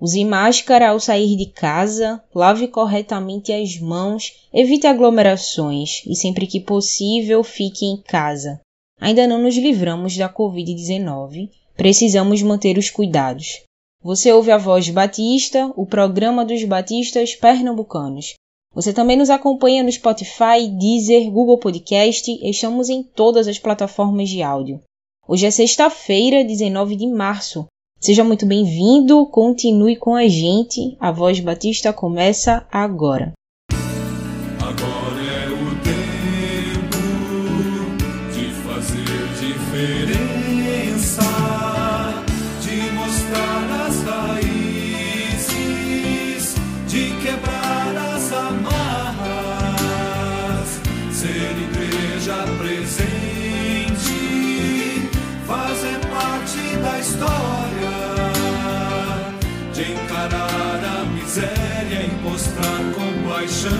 Use máscara ao sair de casa, lave corretamente as mãos, evite aglomerações e, sempre que possível, fique em casa. Ainda não nos livramos da Covid-19, precisamos manter os cuidados. Você ouve a Voz Batista, o programa dos batistas pernambucanos. Você também nos acompanha no Spotify, Deezer, Google Podcast, estamos em todas as plataformas de áudio. Hoje é sexta-feira, 19 de março, Seja muito bem-vindo, continue com a gente. A Voz Batista começa agora. Agora é o tempo de fazer compaixão,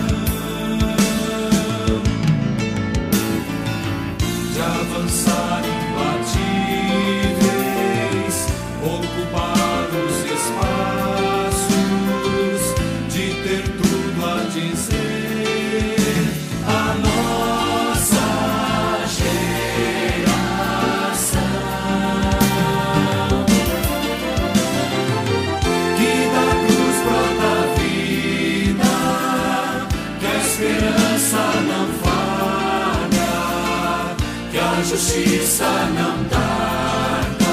de avançar imbatíveis, a justiça não tarda,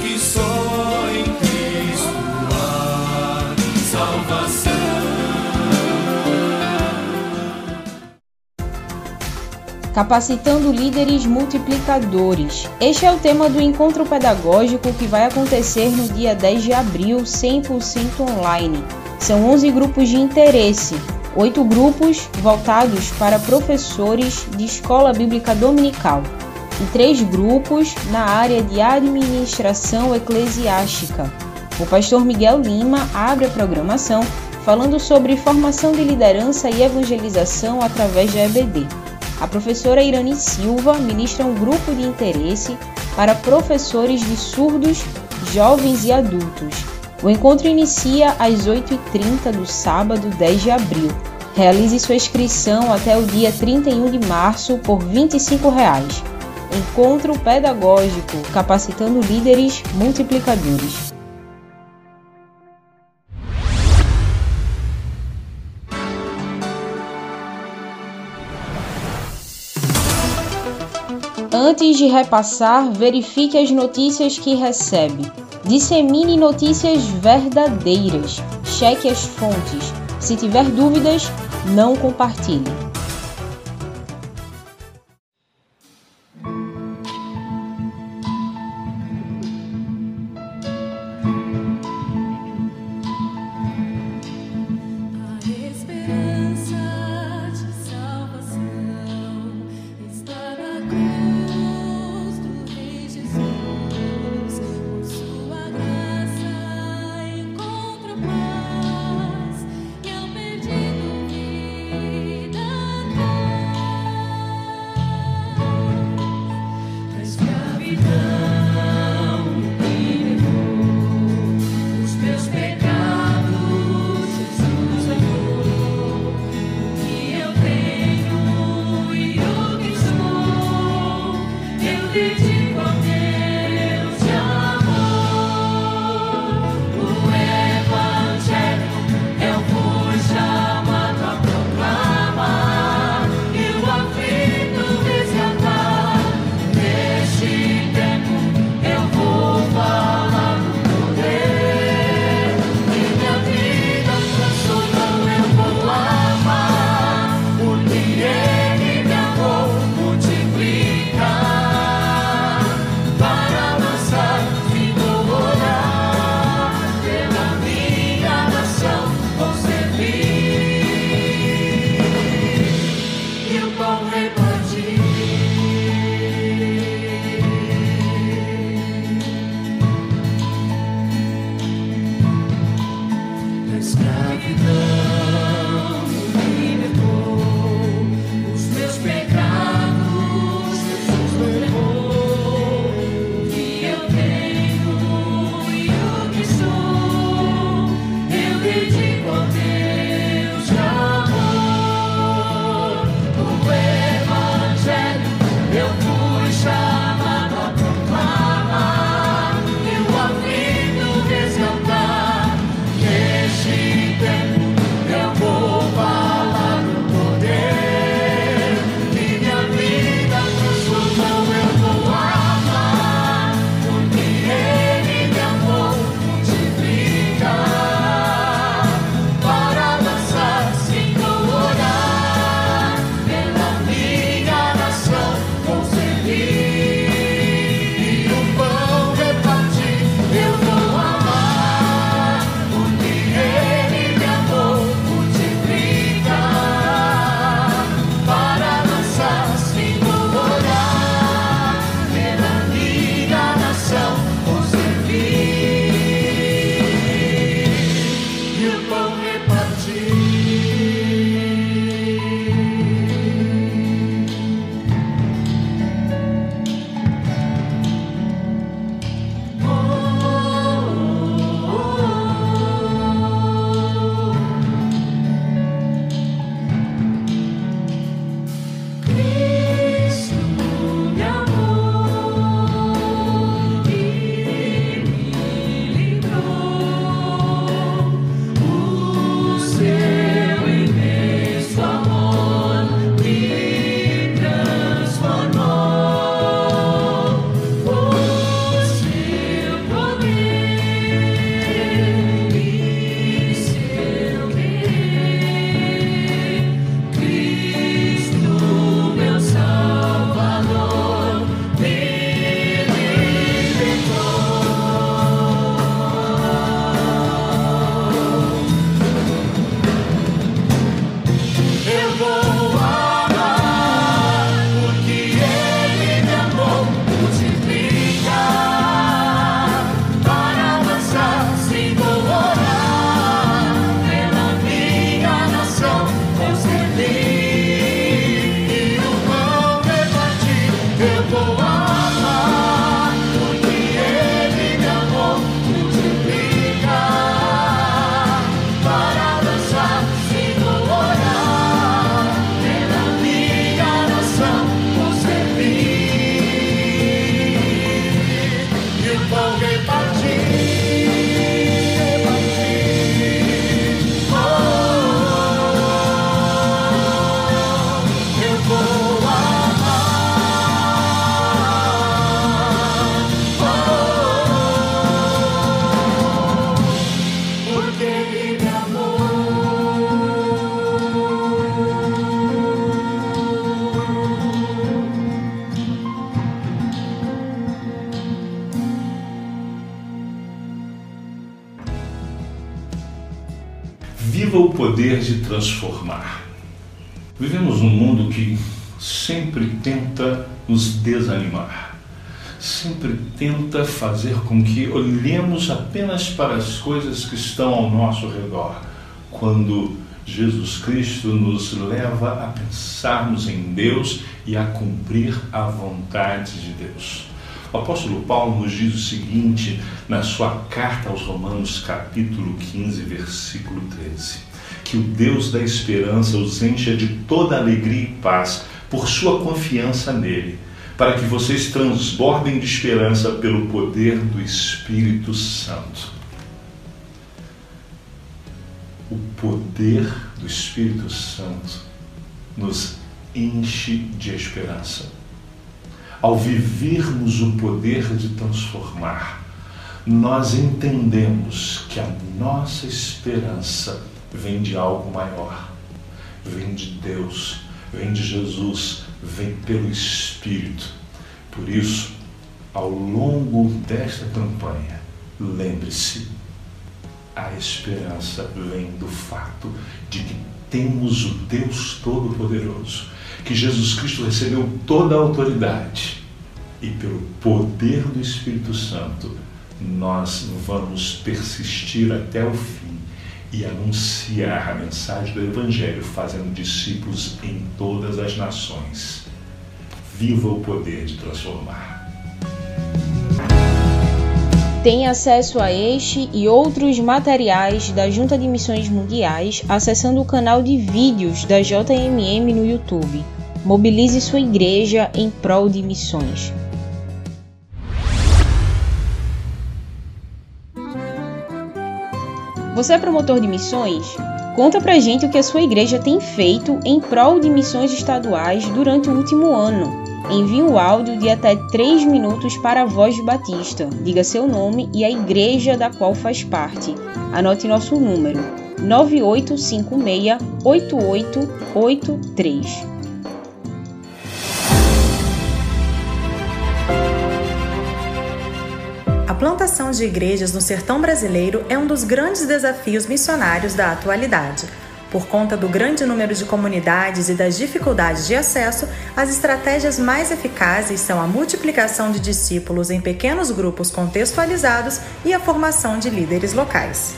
que só em Cristo há salvação. Capacitando líderes multiplicadores. Este é o tema do encontro pedagógico que vai acontecer no dia 10 de abril, 100% online. São 11 grupos de interesse, oito grupos voltados para professores de escola bíblica dominical e três grupos na área de administração eclesiástica. O pastor Miguel Lima abre a programação falando sobre formação de liderança e evangelização através da EBD. A professora Irane Silva ministra um grupo de interesse para professores de surdos, jovens e adultos. O encontro inicia às 8h30 do sábado 10 de abril. Realize sua inscrição até o dia 31 de março por 25 reais. Encontro pedagógico capacitando líderes multiplicadores. Antes de repassar, verifique as notícias que recebe. Dissemine notícias verdadeiras. Cheque as fontes. Se tiver dúvidas, não compartilhe. Transformar. Vivemos num mundo que sempre tenta nos desanimar, sempre tenta fazer com que olhemos apenas para as coisas que estão ao nosso redor, quando Jesus Cristo nos leva a pensarmos em Deus e a cumprir a vontade de Deus. O apóstolo Paulo nos diz o seguinte na sua carta aos Romanos, capítulo 15, versículo 13: Que o Deus da esperança os encha de toda alegria e paz por sua confiança nele, para que vocês transbordem de esperança pelo poder do Espírito Santo. O poder do Espírito Santo nos enche de esperança ao vivermos o poder de transformar, nós entendemos que a nossa esperança vem de algo maior, vem de Deus, vem de Jesus, vem pelo Espírito. Por isso, ao longo desta campanha, lembre-se, a esperança vem do fato de que temos o Deus Todo-Poderoso que Jesus Cristo recebeu toda a autoridade e pelo poder do Espírito Santo nós vamos persistir até o fim e anunciar a mensagem do Evangelho, fazendo discípulos em todas as nações. Viva o poder de transformar. Tem acesso a este e outros materiais da Junta de Missões Mundiais acessando o canal de vídeos da JMM no YouTube. Mobilize sua igreja em prol de missões. Você é promotor de missões? Conta pra gente o que a sua igreja tem feito em prol de missões estaduais durante o último ano. Envie um áudio de até 3 minutos para a Voz de Batista. Diga seu nome e a igreja da qual faz parte. Anote nosso número: 9856 8883. Plantação de igrejas no sertão brasileiro é um dos grandes desafios missionários da atualidade. Por conta do grande número de comunidades e das dificuldades de acesso, as estratégias mais eficazes são a multiplicação de discípulos em pequenos grupos contextualizados e a formação de líderes locais.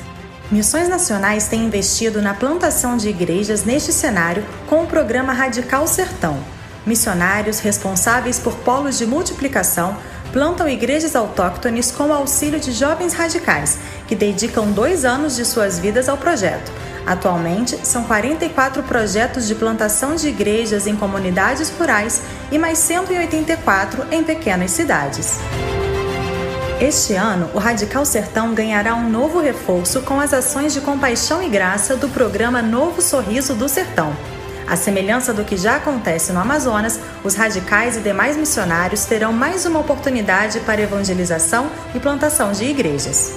Missões Nacionais têm investido na plantação de igrejas neste cenário com o programa Radical Sertão. Missionários responsáveis por polos de multiplicação plantam igrejas autóctones com o auxílio de jovens radicais, que dedicam dois anos de suas vidas ao projeto. Atualmente, são 44 projetos de plantação de igrejas em comunidades rurais e mais 184 em pequenas cidades. Este ano, o Radical Sertão ganhará um novo reforço com as ações de compaixão e graça do programa Novo Sorriso do Sertão. À semelhança do que já acontece no Amazonas, os radicais e demais missionários terão mais uma oportunidade para evangelização e plantação de igrejas.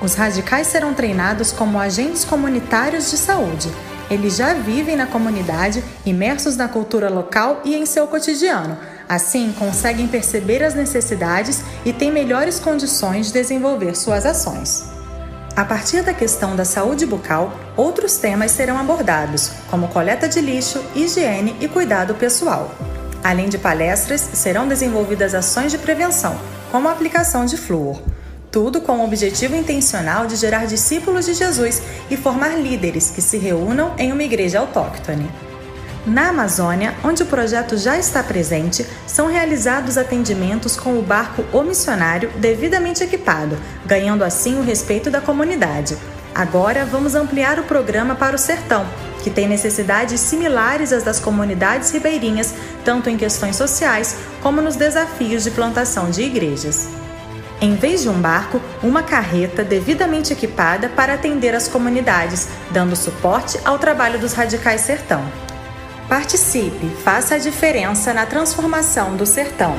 Os radicais serão treinados como agentes comunitários de saúde. Eles já vivem na comunidade, imersos na cultura local e em seu cotidiano. Assim, conseguem perceber as necessidades e têm melhores condições de desenvolver suas ações. A partir da questão da saúde bucal, outros temas serão abordados, como coleta de lixo, higiene e cuidado pessoal. Além de palestras, serão desenvolvidas ações de prevenção, como a aplicação de flúor. Tudo com o objetivo intencional de gerar discípulos de Jesus e formar líderes que se reúnam em uma igreja autóctone. Na Amazônia, onde o projeto já está presente, são realizados atendimentos com o barco O Missionário devidamente equipado, ganhando assim o respeito da comunidade. Agora vamos ampliar o programa para o sertão, que tem necessidades similares às das comunidades ribeirinhas, tanto em questões sociais como nos desafios de plantação de igrejas. Em vez de um barco, uma carreta devidamente equipada para atender as comunidades, dando suporte ao trabalho dos radicais sertão. Participe, faça a diferença na transformação do sertão.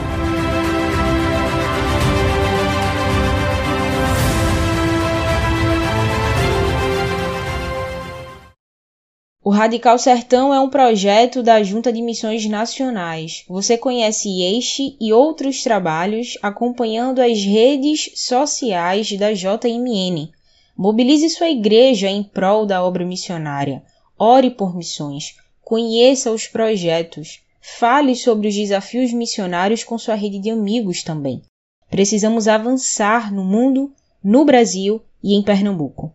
O Radical Sertão é um projeto da Junta de Missões Nacionais. Você conhece este e outros trabalhos acompanhando as redes sociais da JMN. Mobilize sua igreja em prol da obra missionária. Ore por missões. Conheça os projetos. Fale sobre os desafios missionários com sua rede de amigos também. Precisamos avançar no mundo, no Brasil e em Pernambuco.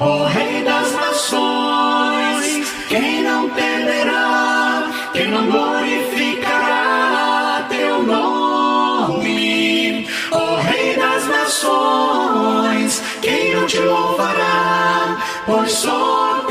O Rei das Nações, quem não temerá, quem não glorificará teu nome? O Rei das Nações, quem não te louvará, pois só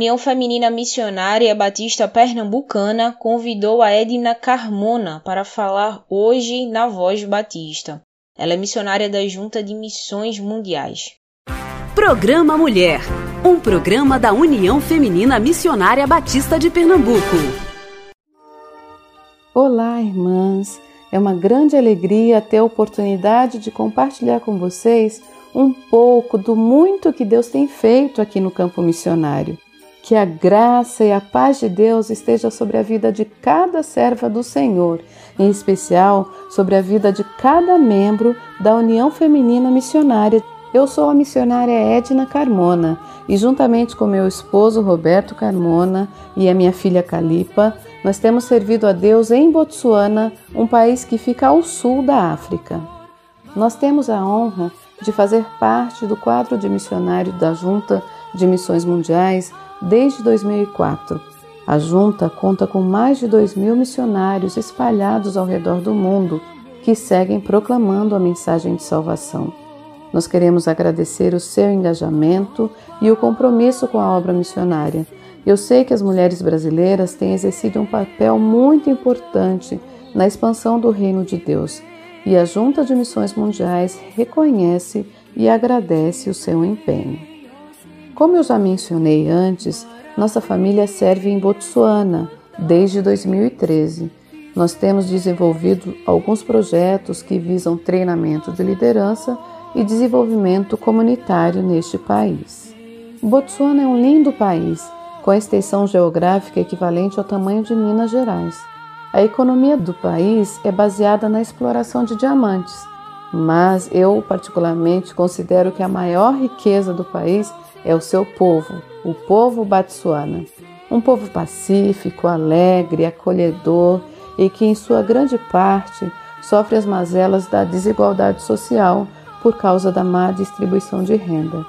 União Feminina Missionária Batista Pernambucana convidou a Edna Carmona para falar hoje na Voz Batista. Ela é missionária da Junta de Missões Mundiais. Programa Mulher, um programa da União Feminina Missionária Batista de Pernambuco. Olá, irmãs! É uma grande alegria ter a oportunidade de compartilhar com vocês um pouco do muito que Deus tem feito aqui no campo missionário. Que a graça e a paz de Deus esteja sobre a vida de cada serva do Senhor, em especial sobre a vida de cada membro da União Feminina Missionária. Eu sou a missionária Edna Carmona e, juntamente com meu esposo Roberto Carmona e a minha filha Calipa, nós temos servido a Deus em Botsuana, um país que fica ao sul da África. Nós temos a honra de fazer parte do quadro de missionário da Junta de Missões Mundiais desde 2004. A junta conta com mais de 2 mil missionários espalhados ao redor do mundo que seguem proclamando a mensagem de salvação. Nós queremos agradecer o seu engajamento e o compromisso com a obra missionária Eu sei que as mulheres brasileiras têm exercido um papel muito importante na expansão do reino de Deus e a Junta de Missões Mundiais reconhece e agradece o seu empenho. Como eu já mencionei antes, nossa família serve em Botsuana desde 2013. Nós temos desenvolvido alguns projetos que visam treinamento de liderança e desenvolvimento comunitário neste país. Botsuana é um lindo país, com a extensão geográfica equivalente ao tamanho de Minas Gerais. A economia do país é baseada na exploração de diamantes, mas eu particularmente considero que a maior riqueza do país é o seu povo, o povo Batsuana. Um povo pacífico, alegre, acolhedor e que, em sua grande parte, sofre as mazelas da desigualdade social por causa da má distribuição de renda.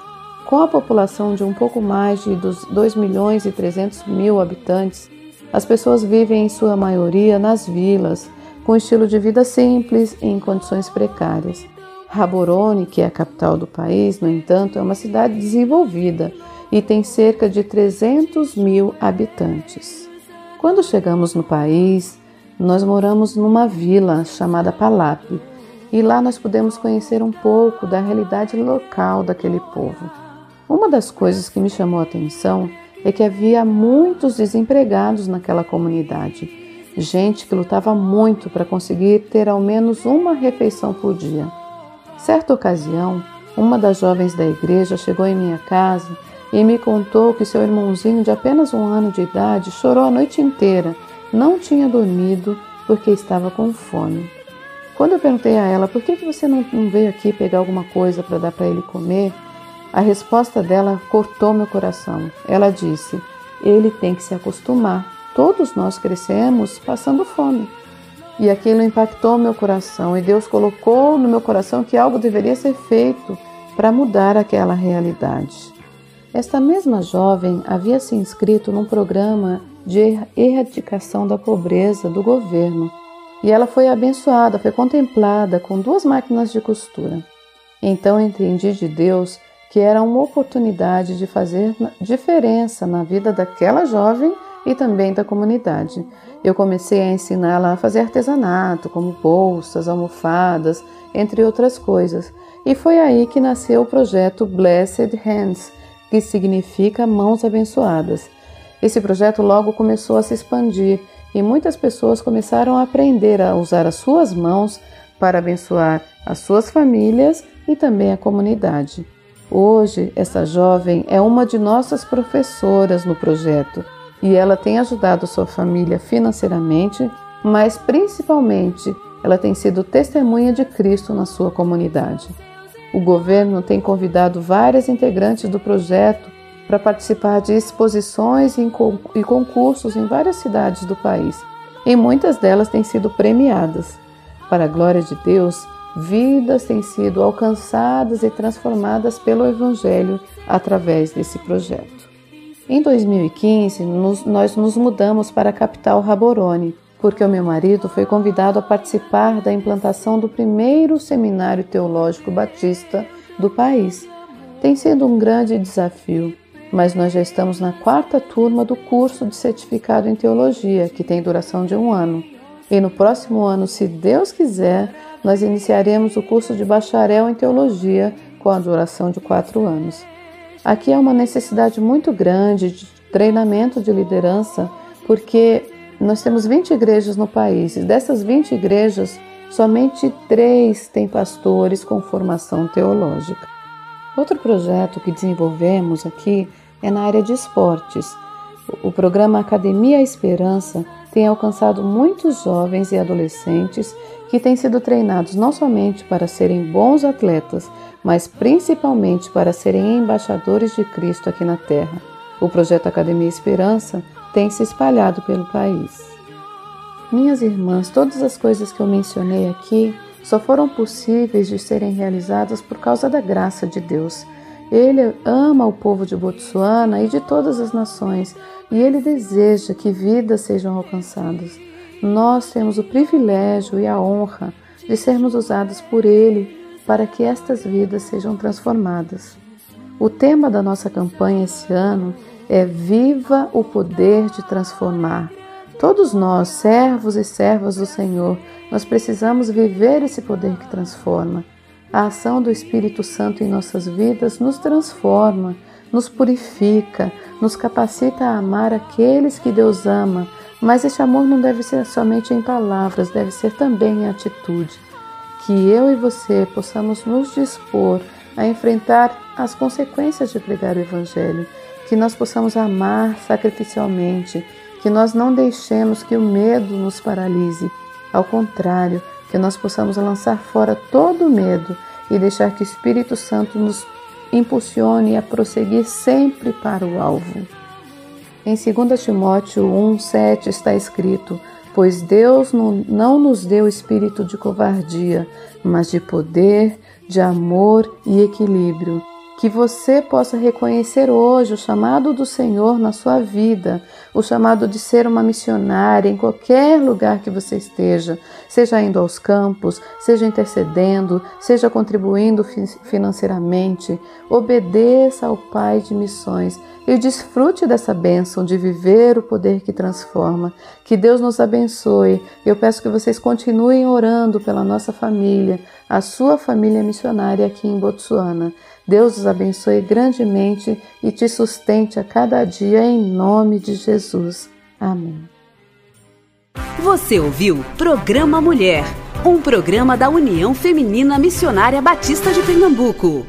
Com a população de um pouco mais de 2 milhões e 300 mil habitantes, as pessoas vivem em sua maioria nas vilas, com estilo de vida simples e em condições precárias. Raborone, que é a capital do país, no entanto, é uma cidade desenvolvida e tem cerca de 300 mil habitantes. Quando chegamos no país, nós moramos numa vila chamada Palap e lá nós pudemos conhecer um pouco da realidade local daquele povo. Uma das coisas que me chamou a atenção é que havia muitos desempregados naquela comunidade, gente que lutava muito para conseguir ter ao menos uma refeição por dia. Certa ocasião, uma das jovens da igreja chegou em minha casa e me contou que seu irmãozinho de apenas um ano de idade chorou a noite inteira, não tinha dormido porque estava com fome. Quando eu perguntei a ela por que, você não veio aqui pegar alguma coisa para dar para ele comer, a resposta dela cortou meu coração. Ela disse: Ele tem que se acostumar. Todos nós crescemos passando fome. E aquilo impactou meu coração, e Deus colocou no meu coração que algo deveria ser feito para mudar aquela realidade. Esta mesma jovem havia se inscrito num programa de erradicação da pobreza do governo, e ela foi abençoada, foi contemplada com duas máquinas de costura. Então entendi de Deus que era uma oportunidade de fazer diferença na vida daquela jovem e também da comunidade. Eu comecei a ensiná-la a fazer artesanato, como bolsas, almofadas, entre outras coisas. E foi aí que nasceu o projeto Blessed Hands, que significa mãos abençoadas. Esse projeto logo começou a se expandir e muitas pessoas começaram a aprender a usar as suas mãos para abençoar as suas famílias e também a comunidade. Hoje, essa jovem é uma de nossas professoras no projeto e ela tem ajudado sua família financeiramente, mas principalmente ela tem sido testemunha de Cristo na sua comunidade. O governo tem convidado várias integrantes do projeto para participar de exposições e concursos em várias cidades do país, e muitas delas têm sido premiadas. Para a glória de Deus, vidas têm sido alcançadas e transformadas pelo Evangelho através desse projeto. Em 2015, nos, nós nos mudamos para a capital Raborone, porque o meu marido foi convidado a participar da implantação do primeiro seminário teológico batista do país. Tem sido um grande desafio, mas nós já estamos na quarta turma do curso de certificado em teologia, que tem duração de um ano. E no próximo ano, se Deus quiser, nós iniciaremos o curso de bacharel em teologia com a duração de quatro anos. Aqui há uma necessidade muito grande de treinamento de liderança, porque nós temos 20 igrejas no país e dessas 20 igrejas, somente três têm pastores com formação teológica. Outro projeto que desenvolvemos aqui é na área de esportes. O programa Academia Esperança tem alcançado muitos jovens e adolescentes que têm sido treinados não somente para serem bons atletas, mas principalmente para serem embaixadores de Cristo aqui na Terra. O projeto Academia Esperança tem se espalhado pelo país. Minhas irmãs, todas as coisas que eu mencionei aqui só foram possíveis de serem realizadas por causa da graça de Deus. Ele ama o povo de Botsuana e de todas as nações, e ele deseja que vidas sejam alcançadas. Nós temos o privilégio e a honra de sermos usados por ele para que estas vidas sejam transformadas. O tema da nossa campanha esse ano é Viva o poder de transformar. Todos nós, servos e servas do Senhor, nós precisamos viver esse poder que transforma. A ação do Espírito Santo em nossas vidas nos transforma, nos purifica, nos capacita a amar aqueles que Deus ama, mas esse amor não deve ser somente em palavras, deve ser também em atitude. Que eu e você possamos nos dispor a enfrentar as consequências de pregar o Evangelho, que nós possamos amar sacrificialmente, que nós não deixemos que o medo nos paralise, ao contrário, que nós possamos lançar fora todo o medo e deixar que o Espírito Santo nos impulsione a prosseguir sempre para o alvo. Em 2 Timóteo 1,7 está escrito: Pois Deus não nos deu espírito de covardia, mas de poder, de amor e equilíbrio que você possa reconhecer hoje o chamado do Senhor na sua vida, o chamado de ser uma missionária em qualquer lugar que você esteja, seja indo aos campos, seja intercedendo, seja contribuindo financeiramente. Obedeça ao Pai de missões e desfrute dessa bênção de viver o poder que transforma. Que Deus nos abençoe. Eu peço que vocês continuem orando pela nossa família, a sua família missionária aqui em Botsuana. Deus os abençoe grandemente e te sustente a cada dia em nome de Jesus. Amém. Você ouviu Programa Mulher, um programa da União Feminina Missionária Batista de Pernambuco.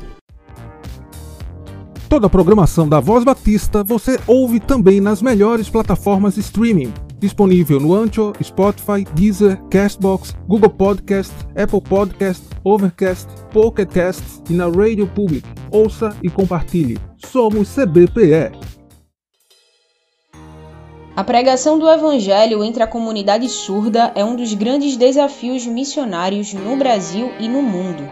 Toda a programação da Voz Batista você ouve também nas melhores plataformas de streaming disponível no Ancho, Spotify, Deezer, Castbox, Google Podcast, Apple Podcast, Overcast, Pocket Cast e na Radio Public. Ouça e compartilhe. Somos CBPE. A pregação do Evangelho entre a comunidade surda é um dos grandes desafios missionários no Brasil e no mundo.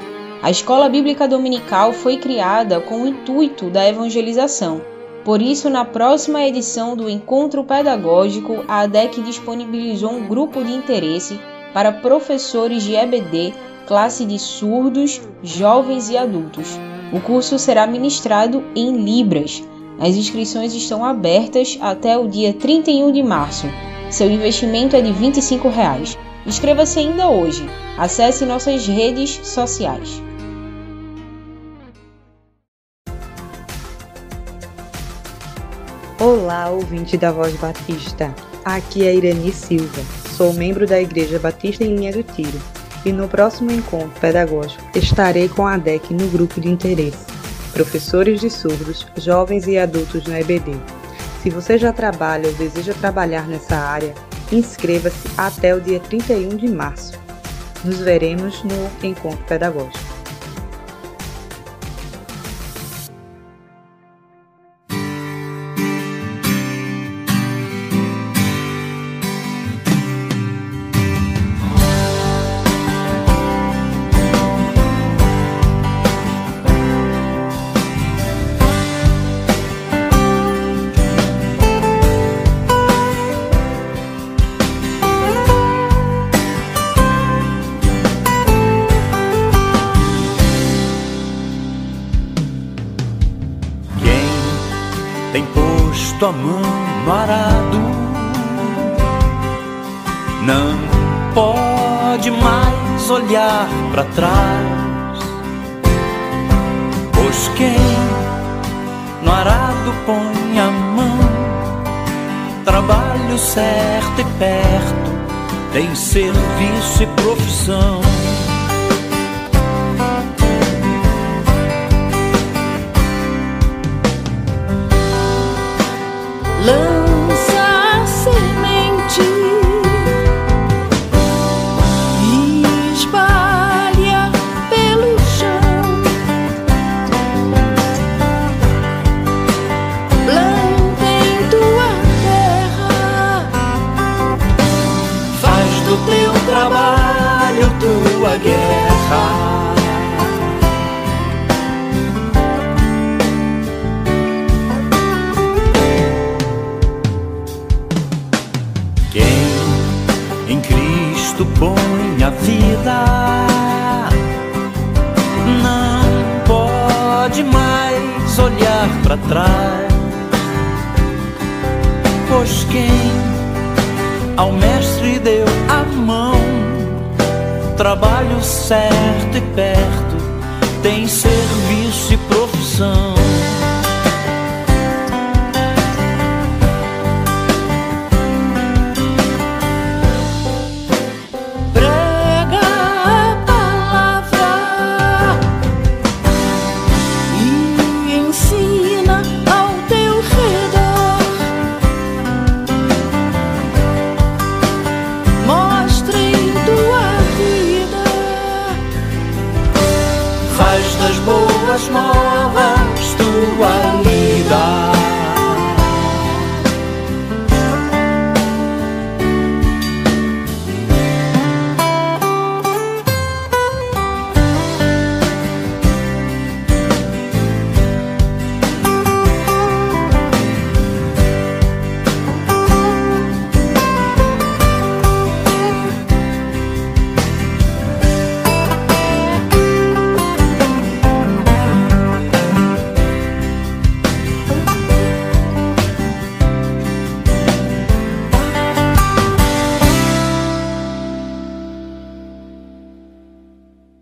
A Escola Bíblica Dominical foi criada com o intuito da evangelização por isso, na próxima edição do Encontro Pedagógico, a ADEC disponibilizou um grupo de interesse para professores de EBD, classe de surdos, jovens e adultos. O curso será ministrado em Libras. As inscrições estão abertas até o dia 31 de março. Seu investimento é de 25 reais. Inscreva-se ainda hoje. Acesse nossas redes sociais. Olá, ouvinte da Voz Batista. Aqui é Irani Silva. Sou membro da Igreja Batista em Linha do Tiro. E no próximo encontro pedagógico estarei com a DEC no grupo de interesse. Professores de surdos, jovens e adultos no EBD. Se você já trabalha ou deseja trabalhar nessa área, inscreva-se até o dia 31 de março. Nos veremos no encontro pedagógico. No arado. Não pode mais olhar para trás, pois quem no arado põe a mão, trabalho certo e perto, tem serviço e profissão. love.